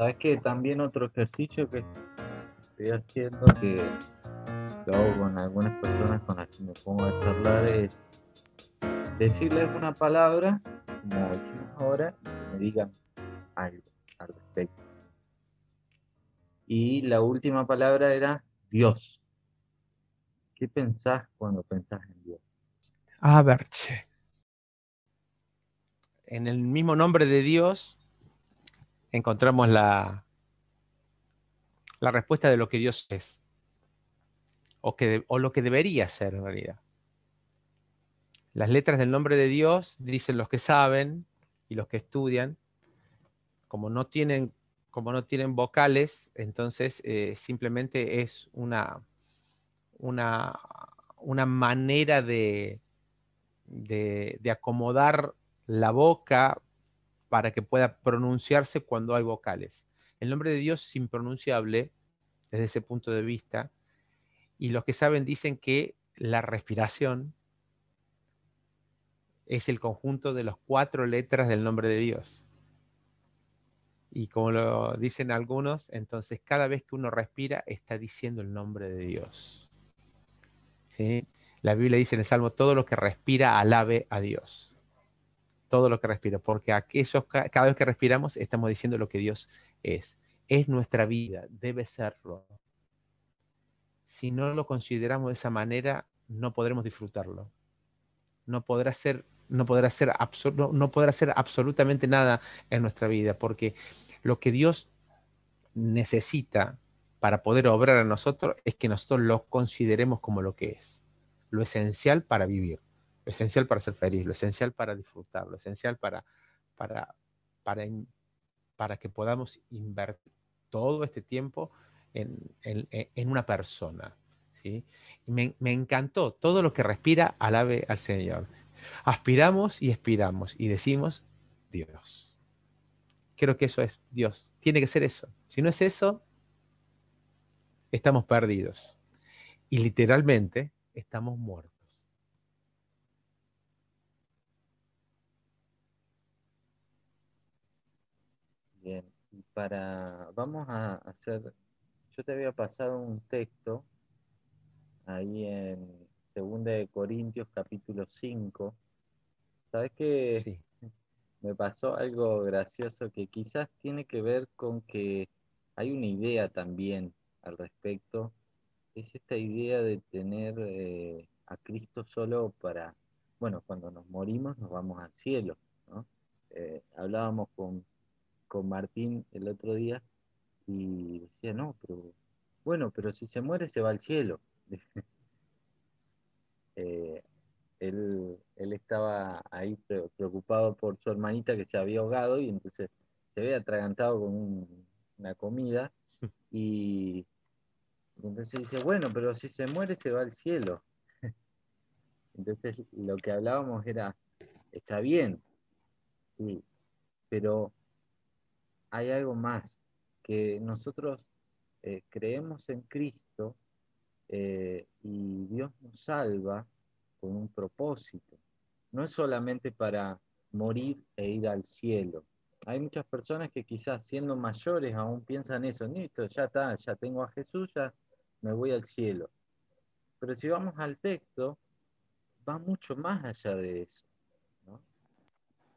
Sabes que también otro ejercicio que estoy haciendo, que lo hago con algunas personas con las que me pongo a charlar, es decirles una palabra, como decimos ahora, y que me digan algo al respecto. Y la última palabra era Dios. ¿Qué pensás cuando pensás en Dios? A ver, che. En el mismo nombre de Dios encontramos la, la respuesta de lo que Dios es. O, que, o lo que debería ser en realidad. Las letras del nombre de Dios dicen los que saben y los que estudian, como no tienen, como no tienen vocales, entonces eh, simplemente es una, una, una manera de, de, de, acomodar la boca para que pueda pronunciarse cuando hay vocales. El nombre de Dios es impronunciable desde ese punto de vista, y los que saben dicen que la respiración es el conjunto de las cuatro letras del nombre de Dios. Y como lo dicen algunos, entonces cada vez que uno respira está diciendo el nombre de Dios. ¿Sí? La Biblia dice en el Salmo, todo lo que respira alabe a Dios. Todo lo que respira, porque aquellos, cada vez que respiramos estamos diciendo lo que Dios es. Es nuestra vida, debe serlo. Si no lo consideramos de esa manera, no podremos disfrutarlo. No podrá ser no podrá, ser no podrá ser absolutamente nada en nuestra vida, porque lo que Dios necesita para poder obrar a nosotros es que nosotros lo consideremos como lo que es, lo esencial para vivir, lo esencial para ser feliz, lo esencial para disfrutar, lo esencial para, para, para, para que podamos invertir todo este tiempo en, en, una persona. ¿sí? Y me, me encantó todo lo que respira alabe al Señor. Aspiramos y expiramos y decimos Dios. Creo que eso es Dios. Tiene que ser eso. Si no es eso, estamos perdidos. Y literalmente estamos muertos. Bien, para, vamos a hacer, yo te había pasado un texto ahí en Segunda de Corintios capítulo 5. ¿Sabes qué? Me pasó algo gracioso que quizás tiene que ver con que hay una idea también al respecto. Es esta idea de tener eh, a Cristo solo para, bueno, cuando nos morimos nos vamos al cielo. ¿no? Eh, hablábamos con, con Martín el otro día y decía, no, pero bueno, pero si se muere se va al cielo. Eh, él, estaba ahí preocupado por su hermanita que se había ahogado y entonces se había atragantado con una comida y, entonces dice, bueno, pero si se muere se va al cielo. Entonces lo que hablábamos era, está bien, sí, pero hay algo más, que nosotros eh, creemos en Cristo eh, y Dios nos salva con un propósito. No es solamente para morir e ir al cielo. Hay muchas personas que quizás siendo mayores aún piensan eso, listo, ya está, ya tengo a Jesús, ya me voy al cielo. Pero si vamos al texto, va mucho más allá de eso.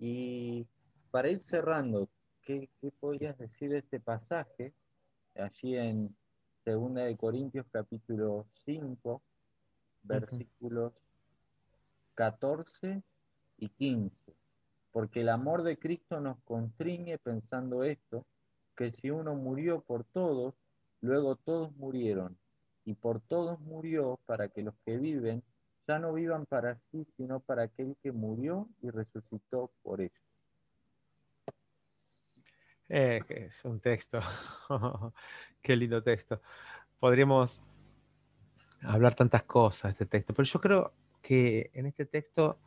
Y para ir cerrando, ¿qué, ¿qué podrías decir de este pasaje? Allí en Segunda de Corintios capítulo 5, versículos 14 y 15. Porque el amor de Cristo nos constriñe pensando esto, que si uno murió por todos, luego todos murieron, y por todos murió para que los que viven ya no vivan para sí, sino para aquel que murió y resucitó por ellos. Eh, es un texto. Qué lindo texto. Podríamos hablar tantas cosas de este texto, pero yo creo que en este texto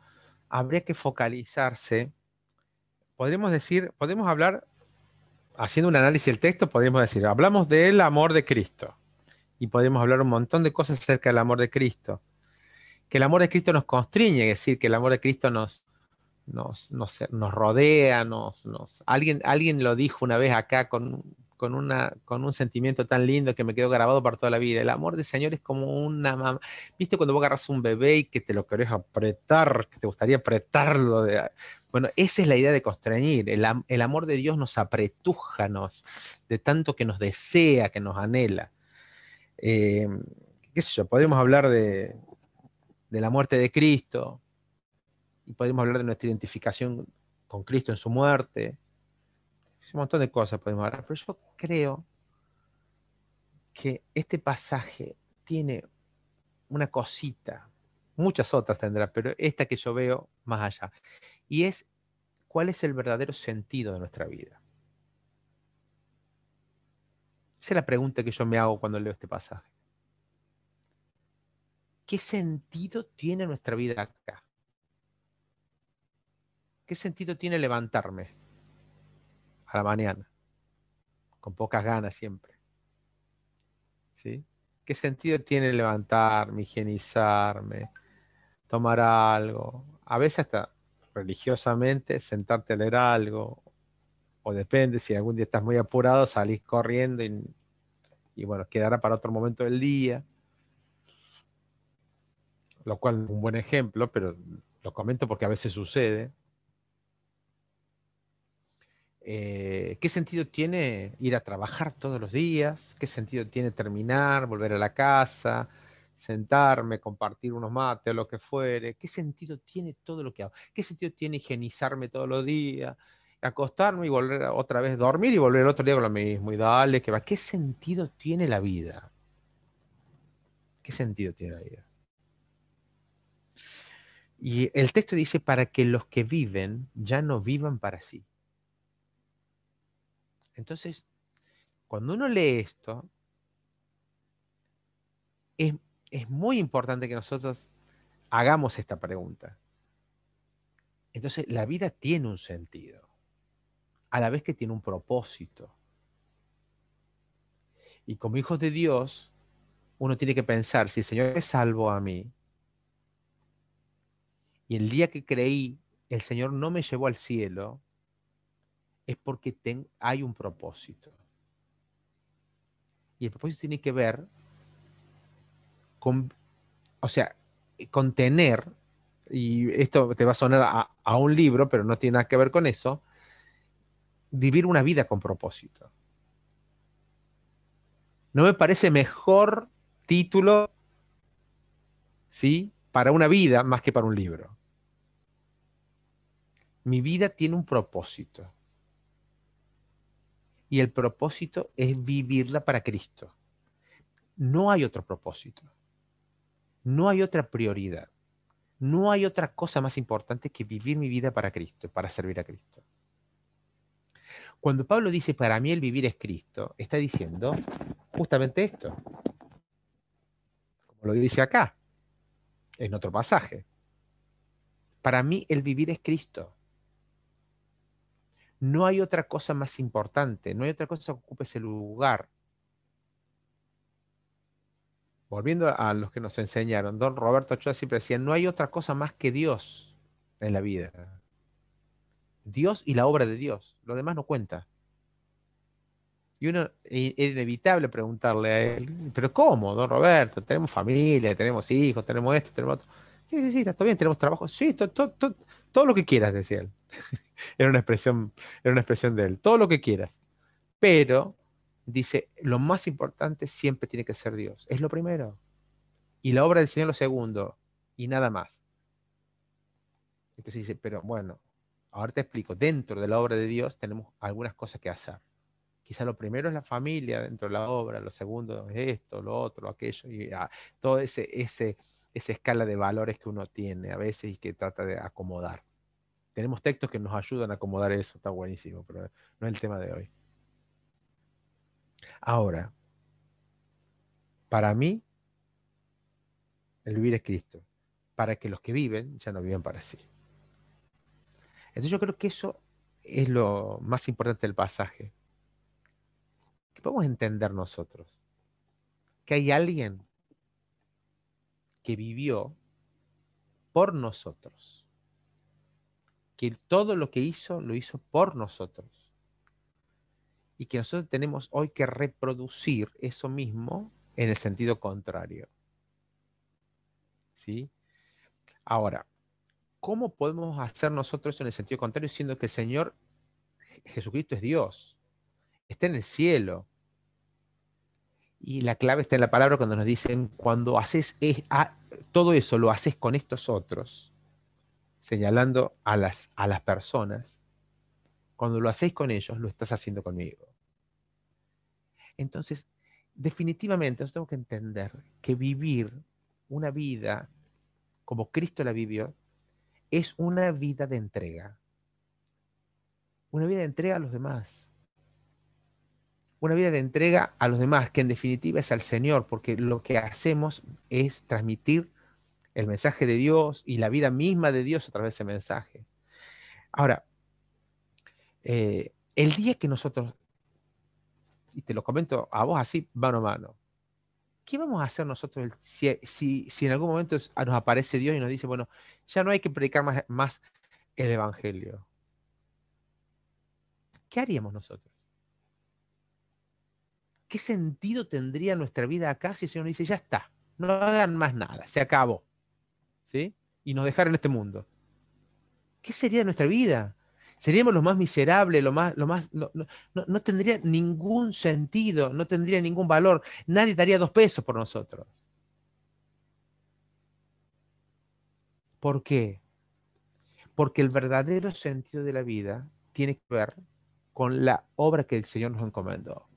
habría que focalizarse. Podríamos decir, podemos hablar, haciendo un análisis del texto, podríamos decir, hablamos del amor de Cristo y podríamos hablar un montón de cosas acerca del amor de Cristo. Que el amor de Cristo nos constriñe, es decir, que el amor de Cristo nos, nos, nos, rodea, nos, alguien, alguien lo dijo una vez acá con, con, una, con un sentimiento tan lindo que me quedó grabado para toda la vida. El amor del Señor es como una mamá. ¿Viste cuando vos agarras un bebé y que te lo querés apretar, que te gustaría apretarlo? De... Bueno, esa es la idea de constreñir. El, el amor de Dios nos apretuja, nos, de tanto que nos desea, que nos anhela. Eh, ¿Qué sé yo? Podemos hablar de, de la muerte de Cristo, y podemos hablar de nuestra identificación con Cristo en su muerte. Un montón de cosas podemos hablar, pero yo creo que este pasaje tiene una cosita, muchas otras tendrá, pero esta que yo veo más allá, y es cuál es el verdadero sentido de nuestra vida. Esa es la pregunta que yo me hago cuando leo este pasaje. ¿Qué sentido tiene nuestra vida acá? ¿Qué sentido tiene levantarme a la mañana? Con pocas ganas siempre. ¿Sí? ¿Qué sentido tiene levantarme, higienizarme, tomar algo? A veces hasta religiosamente sentarte a leer algo. O depende, si algún día estás muy apurado, salís corriendo y, y bueno, quedará para otro momento del día. Lo cual es un buen ejemplo, pero lo comento porque a veces sucede. Eh, ¿Qué sentido tiene ir a trabajar todos los días? ¿Qué sentido tiene terminar, volver a la casa, sentarme, compartir unos mates o lo que fuere? ¿Qué sentido tiene todo lo que hago? ¿Qué sentido tiene higienizarme todos los días? Acostarme y volver a, otra vez, dormir y volver el otro día con lo mismo y dale, que va. ¿Qué sentido tiene la vida? ¿Qué sentido tiene la vida? Y el texto dice, para que los que viven ya no vivan para sí. Entonces, cuando uno lee esto, es, muy importante que nosotros hagamos esta pregunta. Entonces, la vida tiene un sentido, a la vez que tiene un propósito. Y como hijos de Dios, uno tiene que pensar, si el Señor me salvó a mí, y el día que creí, el Señor no me llevó al cielo, es porque hay un propósito. Y el propósito tiene que ver con, o sea, con tener, y esto te va a sonar a, a un libro, pero no tiene nada que ver con eso, vivir una vida con propósito. No me parece mejor título, ¿sí? Para una vida más que para un libro. Mi vida tiene un propósito y el propósito es vivirla para Cristo. No hay otro propósito. No hay otra prioridad. No hay otra cosa más importante que vivir mi vida para Cristo, para servir a Cristo. Cuando Pablo dice, para mí el vivir es Cristo, está diciendo justamente esto. Como lo dice acá, en otro pasaje. Para mí el vivir es Cristo. No hay otra cosa más importante, no hay otra cosa que ocupe ese lugar. Volviendo a los que nos enseñaron, don Roberto Ochoa siempre decía, no hay otra cosa más que Dios en la vida. Dios y la obra de Dios, lo demás no cuenta. Y uno, es inevitable preguntarle a él, pero ¿cómo, don Roberto? Tenemos familia, tenemos hijos, tenemos esto, tenemos otro. Sí, sí, sí, está bien, tenemos trabajo. Sí, todo lo que quieras, decía él. era, una expresión, era una expresión de él. Todo lo que quieras. Pero dice, lo más importante siempre tiene que ser Dios. Es lo primero. Y la obra del Señor lo segundo. Y nada más. Entonces dice, pero bueno, ahora te explico. Dentro de la obra de Dios tenemos algunas cosas que hacer. Quizá lo primero es la familia dentro de la obra, lo segundo es esto, lo otro, aquello, y ah, todo ese, ese, esa escala de valores que uno tiene a veces y que trata de acomodar. Tenemos textos que nos ayudan a acomodar eso, está buenísimo, pero no es el tema de hoy. Ahora, para mí, el vivir es Cristo, para que los que viven ya no viven para sí. Entonces yo creo que eso es lo más importante del pasaje. Que podemos entender nosotros. Que hay alguien que vivió por nosotros que todo lo que hizo lo hizo por nosotros. Y que nosotros tenemos hoy que reproducir eso mismo en el sentido contrario. ¿Sí? Ahora, ¿cómo podemos hacer nosotros en el sentido contrario siendo que el Señor Jesucristo es Dios? Está en el cielo. Y la clave está en la palabra cuando nos dicen, cuando haces es, todo eso lo haces con estos otros, señalando a las, a las personas, cuando lo hacéis con ellos, lo estás haciendo conmigo. Entonces, definitivamente nos tenemos que entender que vivir una vida como Cristo la vivió es una vida de entrega. Una vida de entrega a los demás. Una vida de entrega a los demás, que en definitiva es al Señor, porque lo que hacemos es transmitir el mensaje de Dios y la vida misma de Dios a través de ese mensaje. Ahora, eh, el día que nosotros, y te lo comento a vos así, mano a mano, ¿qué vamos a hacer nosotros si, en algún momento nos aparece Dios y nos dice, bueno, ya no hay que predicar más, más el Evangelio? ¿Qué haríamos nosotros? ¿Qué sentido tendría nuestra vida acá si el Señor nos dice, ya está, no hagan más nada, se acabó? Y nos dejar en este mundo. ¿Qué sería nuestra vida? Seríamos los más miserables, lo más, lo más, no, no, tendría ningún sentido, no tendría ningún valor. Nadie daría dos pesos por nosotros. ¿Por qué? Porque el verdadero sentido de la vida tiene que ver con la obra que el Señor nos encomendó.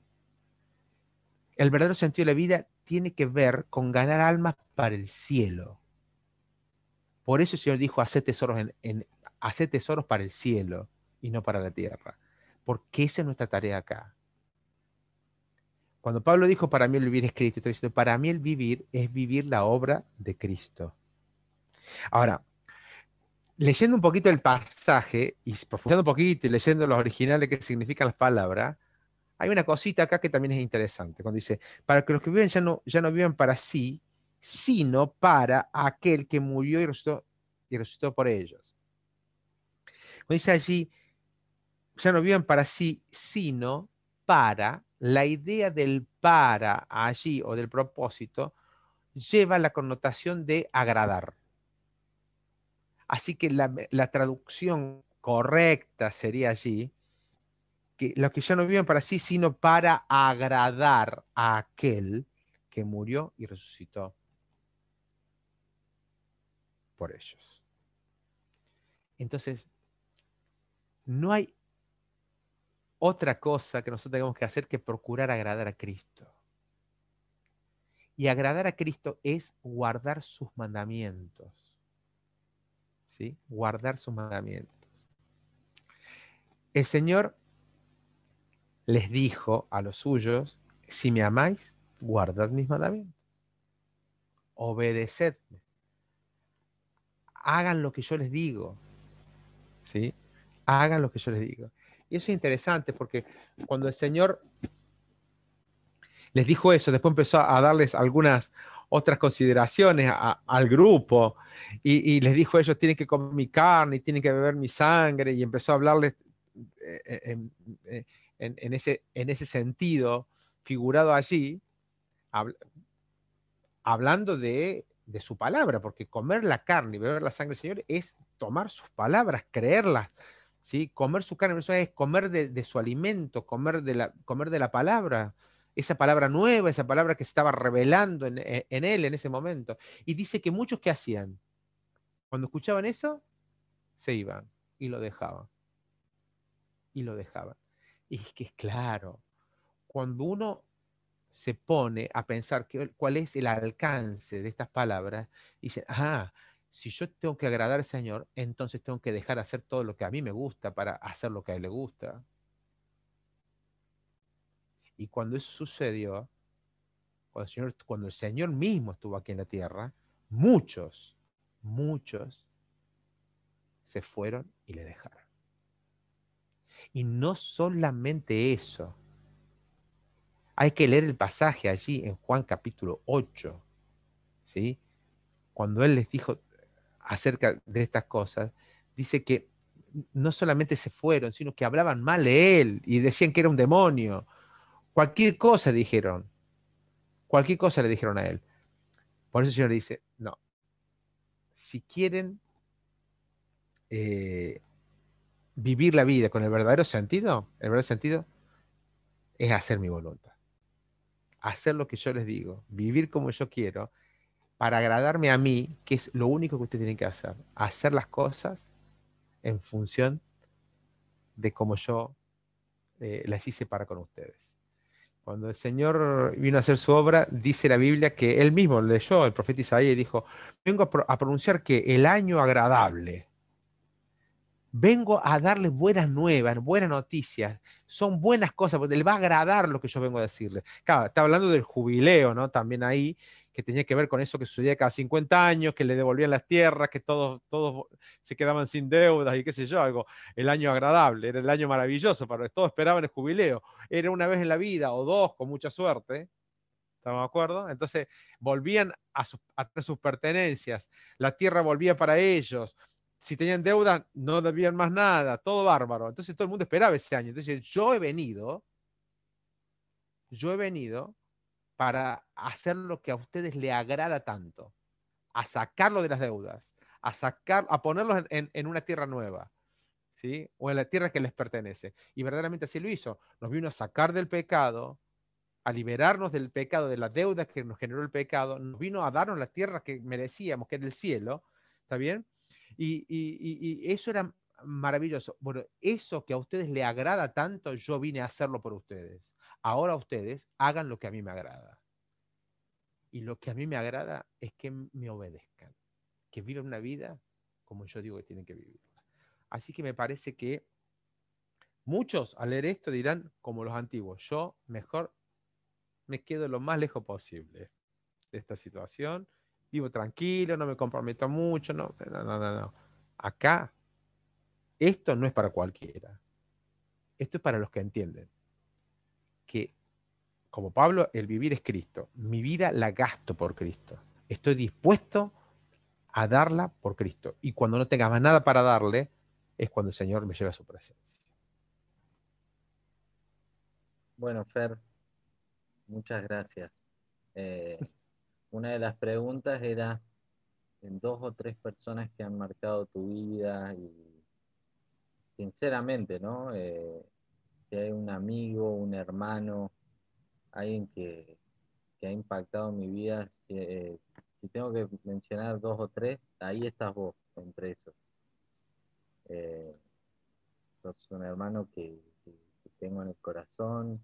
El verdadero sentido de la vida tiene que ver con ganar almas para el cielo. Por eso el Señor dijo, hacer tesoros, tesoros para el cielo y no para la tierra. Porque esa es nuestra tarea acá. Cuando Pablo dijo, para mí el vivir es Cristo, estoy diciendo, para mí el vivir es vivir la obra de Cristo. Ahora, leyendo un poquito el pasaje y profundizando un poquito y leyendo los originales que significan las palabras, hay una cosita acá que también es interesante. Cuando dice, para que los que viven ya no, ya no vivan para sí, sino para aquel que murió y resucitó, y resucitó por ellos. Cuando dice allí, ya no viven para sí, sino para, la idea del para allí o del propósito lleva la connotación de agradar. Así que la, la traducción correcta sería allí, que los que ya no viven para sí, sino para agradar a aquel que murió y resucitó por ellos. Entonces, no hay otra cosa que nosotros tenemos que hacer que procurar agradar a Cristo. Y agradar a Cristo es guardar sus mandamientos. ¿Sí? Guardar sus mandamientos. El Señor les dijo a los suyos, si me amáis, guardad mis mandamientos. Obedecedme hagan lo que yo les digo. ¿Sí? Hagan lo que yo les digo. Y eso es interesante porque cuando el Señor les dijo eso, después empezó a darles algunas otras consideraciones al grupo y, les dijo ellos tienen que comer mi carne y tienen que beber mi sangre y empezó a hablarles eh, eh, en, ese, en ese sentido figurado allí, hablando de de su palabra, porque comer la carne y beber la sangre del Señor es tomar sus palabras, creerlas. ¿sí? Comer su carne es comer de, su alimento, comer de, la, comer de la palabra, esa palabra nueva, esa palabra que estaba revelando en, e, en él en ese momento. Y dice que muchos que hacían, cuando escuchaban eso, se iban y lo dejaban. Y lo dejaban. Y es que es claro, cuando uno se pone a pensar cuál es el alcance de estas palabras y dice, ah, si yo tengo que agradar al Señor, entonces tengo que dejar de hacer todo lo que a mí me gusta para hacer lo que a Él le gusta. Y cuando eso sucedió, cuando el, Señor, cuando el Señor mismo estuvo aquí en la tierra, muchos, muchos se fueron y le dejaron. Y no solamente eso, hay que leer el pasaje allí en Juan capítulo 8, ¿sí? Cuando él les dijo acerca de estas cosas, dice que no solamente se fueron, sino que hablaban mal de él y decían que era un demonio. Cualquier cosa dijeron. Cualquier cosa le dijeron a él. Por eso el Señor dice, no, si quieren eh, vivir la vida con el verdadero sentido, el verdadero sentido es hacer mi voluntad. Hacer lo que yo les digo, vivir como yo quiero, para agradarme a mí, que es lo único que ustedes tienen que hacer. Hacer las cosas en función de cómo yo eh, las hice para con ustedes. Cuando el Señor vino a hacer su obra, dice la Biblia que él mismo leyó, el profeta Isaías, y dijo, vengo a, pronunciar que el año agradable, vengo a darle buenas nuevas, buenas noticias, son buenas cosas, porque le va a agradar lo que yo vengo a decirle. Claro, está hablando del jubileo, ¿no? También ahí, que tenía que ver con eso que sucedía cada 50 años, que le devolvían las tierras, que todos, todos se quedaban sin deudas y qué sé yo, algo, el año agradable, era el año maravilloso, para todos esperaban el jubileo, era una vez en la vida o dos con mucha suerte, ¿estamos de acuerdo? Entonces volvían a, sus, a sus pertenencias, la tierra volvía para ellos, si tenían deuda no debían más nada, todo bárbaro, entonces todo el mundo esperaba ese año, entonces yo he venido, yo he venido para hacer lo que a ustedes le agrada tanto, a sacarlo de las deudas, a sacar, a ponerlos en, una tierra nueva, ¿sí? O en la tierra que les pertenece. Y verdaderamente así lo hizo. Nos vino a sacar del pecado, a liberarnos del pecado, de la deuda que nos generó el pecado, nos vino a darnos la tierra que merecíamos, que era el cielo, ¿está bien? Y, eso era maravilloso. Bueno, eso que a ustedes le agrada tanto, yo vine a hacerlo por ustedes ahora ustedes hagan lo que a mí me agrada. Y lo que a mí me agrada es que me obedezcan, que vivan una vida como yo digo que tienen que vivir. Así que me parece que muchos al leer esto dirán, como los antiguos, yo mejor me quedo lo más lejos posible de esta situación, vivo tranquilo, no me comprometo mucho, no, no, no, no. Acá, esto no es para cualquiera. Esto es para los que entienden que, como Pablo, el vivir es Cristo. Mi vida la gasto por Cristo. Estoy dispuesto a darla por Cristo. Y cuando no tenga más nada para darle, es cuando el Señor me lleva a su presencia. Bueno, Fer, muchas gracias. Eh, una de las preguntas era en dos o tres personas que han marcado tu vida y sinceramente, ¿no? Eh, si hay un amigo, un hermano, alguien que, ha impactado mi vida, eh, si, tengo que mencionar dos o tres, ahí estás vos, entre esos. Eh, sos un hermano que, tengo en el corazón,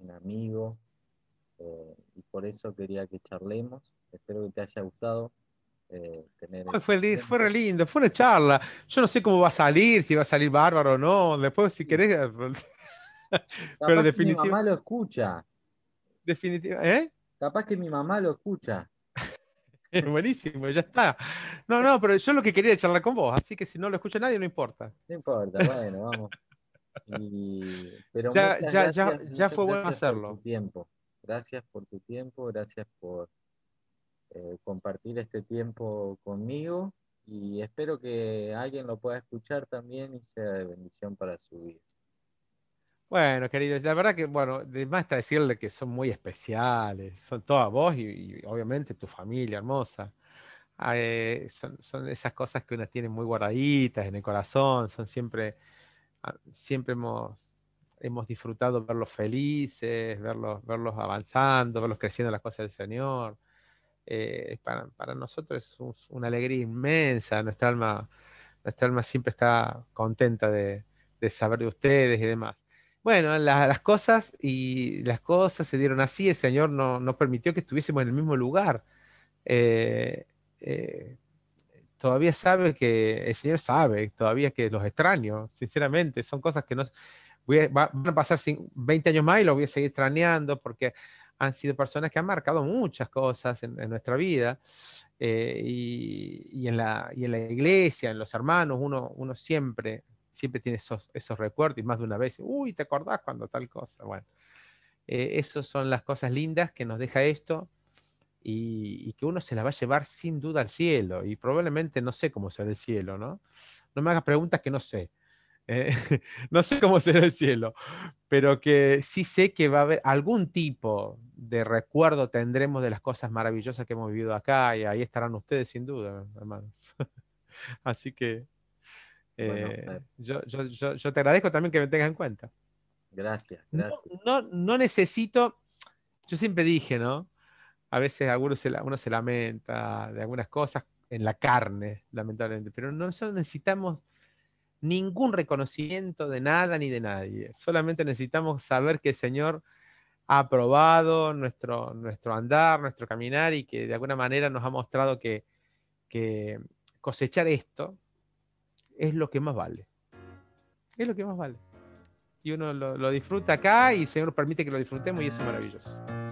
un amigo, eh, y por eso quería que charlemos. Espero que te haya gustado. tener fue, fue re lindo, fue una charla. Yo no sé cómo va a salir, si va a salir bárbaro o no. Después, si querés, Pero definitivamente. Mi mamá lo escucha. Definitiva, ¿eh? Capaz que mi mamá lo escucha. Buenísimo, ya está. No, no, pero yo lo que quería es charlar con vos, así que si no lo escucha nadie, no importa. No importa, bueno, vamos. Pero ya, ya, ya, ya fue bueno hacerlo. tiempo. Gracias por tu tiempo, gracias por eh, compartir este tiempo conmigo y espero que alguien lo pueda escuchar también y sea de bendición para su vida. Bueno, queridos, la verdad que, bueno, además está decirle que son muy especiales, son todas vos y, obviamente tu familia hermosa. Ah, eh, son, esas cosas que uno tiene muy guardaditas en el corazón, son siempre, ah, siempre hemos, hemos disfrutado verlos felices, verlos, verlos avanzando, verlos creciendo en las cosas del Señor. Eh, para, para, nosotros es una alegría inmensa, nuestra alma, nuestra alma siempre está contenta de, de saber de ustedes y demás. Bueno, las cosas y las cosas se dieron así, el Señor no, permitió que estuviésemos en el mismo lugar. Eh, eh, todavía sabe que, el Señor sabe todavía que los extraño, sinceramente, son cosas que no... van a pasar 20 años más y los voy a seguir extrañando porque han sido personas que han marcado muchas cosas en, nuestra vida eh, y, en la, y en la iglesia, en los hermanos, uno, uno siempre siempre tiene esos, esos recuerdos y más de una vez, uy, ¿te acordás cuando tal cosa? Bueno, eh, esas son las cosas lindas que nos deja esto y, que uno se la va a llevar sin duda al cielo y probablemente no sé cómo será el cielo, ¿no? No me hagas preguntas que no sé. Eh, no sé cómo será el cielo, pero que sí sé que va a haber algún tipo de recuerdo tendremos de las cosas maravillosas que hemos vivido acá y ahí estarán ustedes sin duda, hermanos. Así que eh, yo, te agradezco también que me tengas en cuenta. Gracias, gracias. No, no, necesito, yo siempre dije, ¿no? A veces uno se, uno se lamenta de algunas cosas en la carne, lamentablemente, pero no necesitamos ningún reconocimiento de nada ni de nadie. Solamente necesitamos saber que el Señor ha aprobado nuestro, nuestro andar, nuestro caminar y que de alguna manera nos ha mostrado que, cosechar esto es lo que más vale. Es lo que más vale. Y uno lo, lo disfruta acá y el Señor permite que lo disfrutemos y eso es maravilloso.